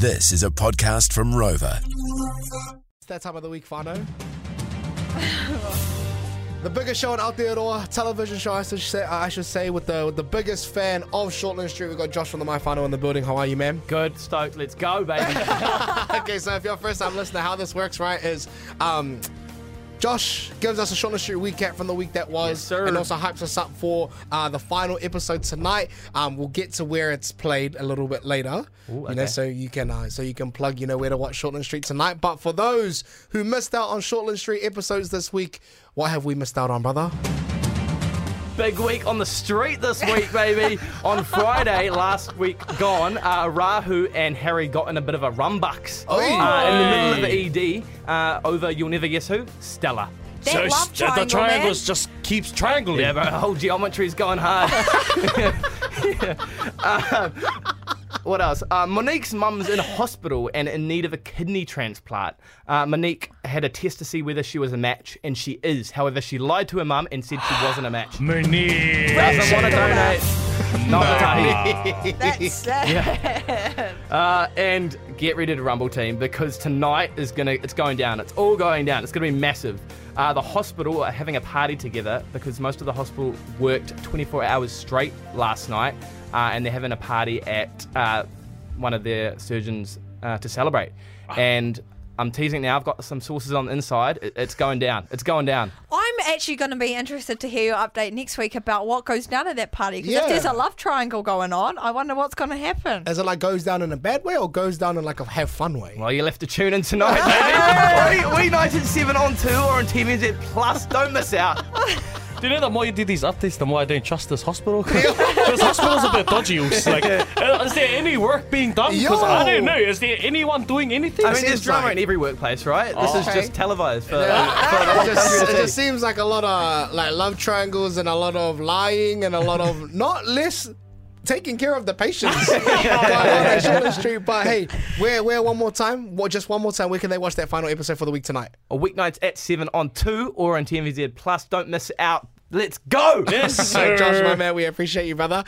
This is a podcast from Rover. It's that time of the week, whānau. the biggest show on Aotearoa television show, I should say, I should say with the with the biggest fan of Shortland Street. We've got Josh from the Mai whānau in the building. How are you, man? Good, stoked. Let's go, baby. okay, so if you're a first time listener, how this works, right, is um, Josh gives us a Shortland Street recap from the week that was, Yes, sir. and also hypes us up for uh, the final episode tonight. Um, we'll get to where it's played a little bit later, you know, so you can uh, so you can plug, you know, where to watch Shortland Street tonight. But for those who missed out on Shortland Street episodes this week, what have we missed out on, brother? Big week on the street this week, baby. on Friday, last week gone, uh, Rahu and Harry got in a bit of a rumbucks Oi. uh, in the middle of the ED uh, over, you'll never guess who? Stella. That love sh- triangle, the triangles man. just keeps triangling. Yeah, but the whole geometry's going hard. Uh, what else? Uh, Monique's mum's in hospital and in need of a kidney transplant. Uh, Monique had a test to see whether she was a match, and she is. However, she lied to her mum and said she wasn't a match. Monique. Doesn't want to donate. Not That's sad. Uh, and get ready to rumble team because tonight is gonna it's going down. It's all going down. It's gonna be massive. Uh, the hospital are having a party together because most of the hospital worked 24 hours straight last night, uh, and they're having a party at uh, one of their surgeons uh, to celebrate. And I'm teasing now. I've got some sources on the inside. It's going down. It's going down. I'm actually going to be interested to hear your update next week about what goes down at that party. Because Yeah. if there's a love triangle going on, I wonder what's going to happen. As it like goes down in a bad way or goes down in like a have fun way? Well, you'll have to tune in tonight, baby. we, we night at 7 on 2 or on TVNZ Plus. Don't miss out. Do you know the more you do these updates, the more I don't trust this hospital? this hospital's a bit dodgy. It's like, uh, is there any work being done? Because I don't know. Is there anyone doing anything? I mean, there's seems drama like- in every workplace, right? This is Okay. just televised for, it, for the just, it just seems like a lot of like love triangles and a lot of lying and a lot of not less taking care of the patients going on at Street. But hey, where where one more time? What just one more time? Where can they watch that final episode for the week tonight? A weeknights at 7 on 2 or on TVNZ Plus. Don't miss out. Let's go! yes, sir. Josh, my man, we appreciate you, brother.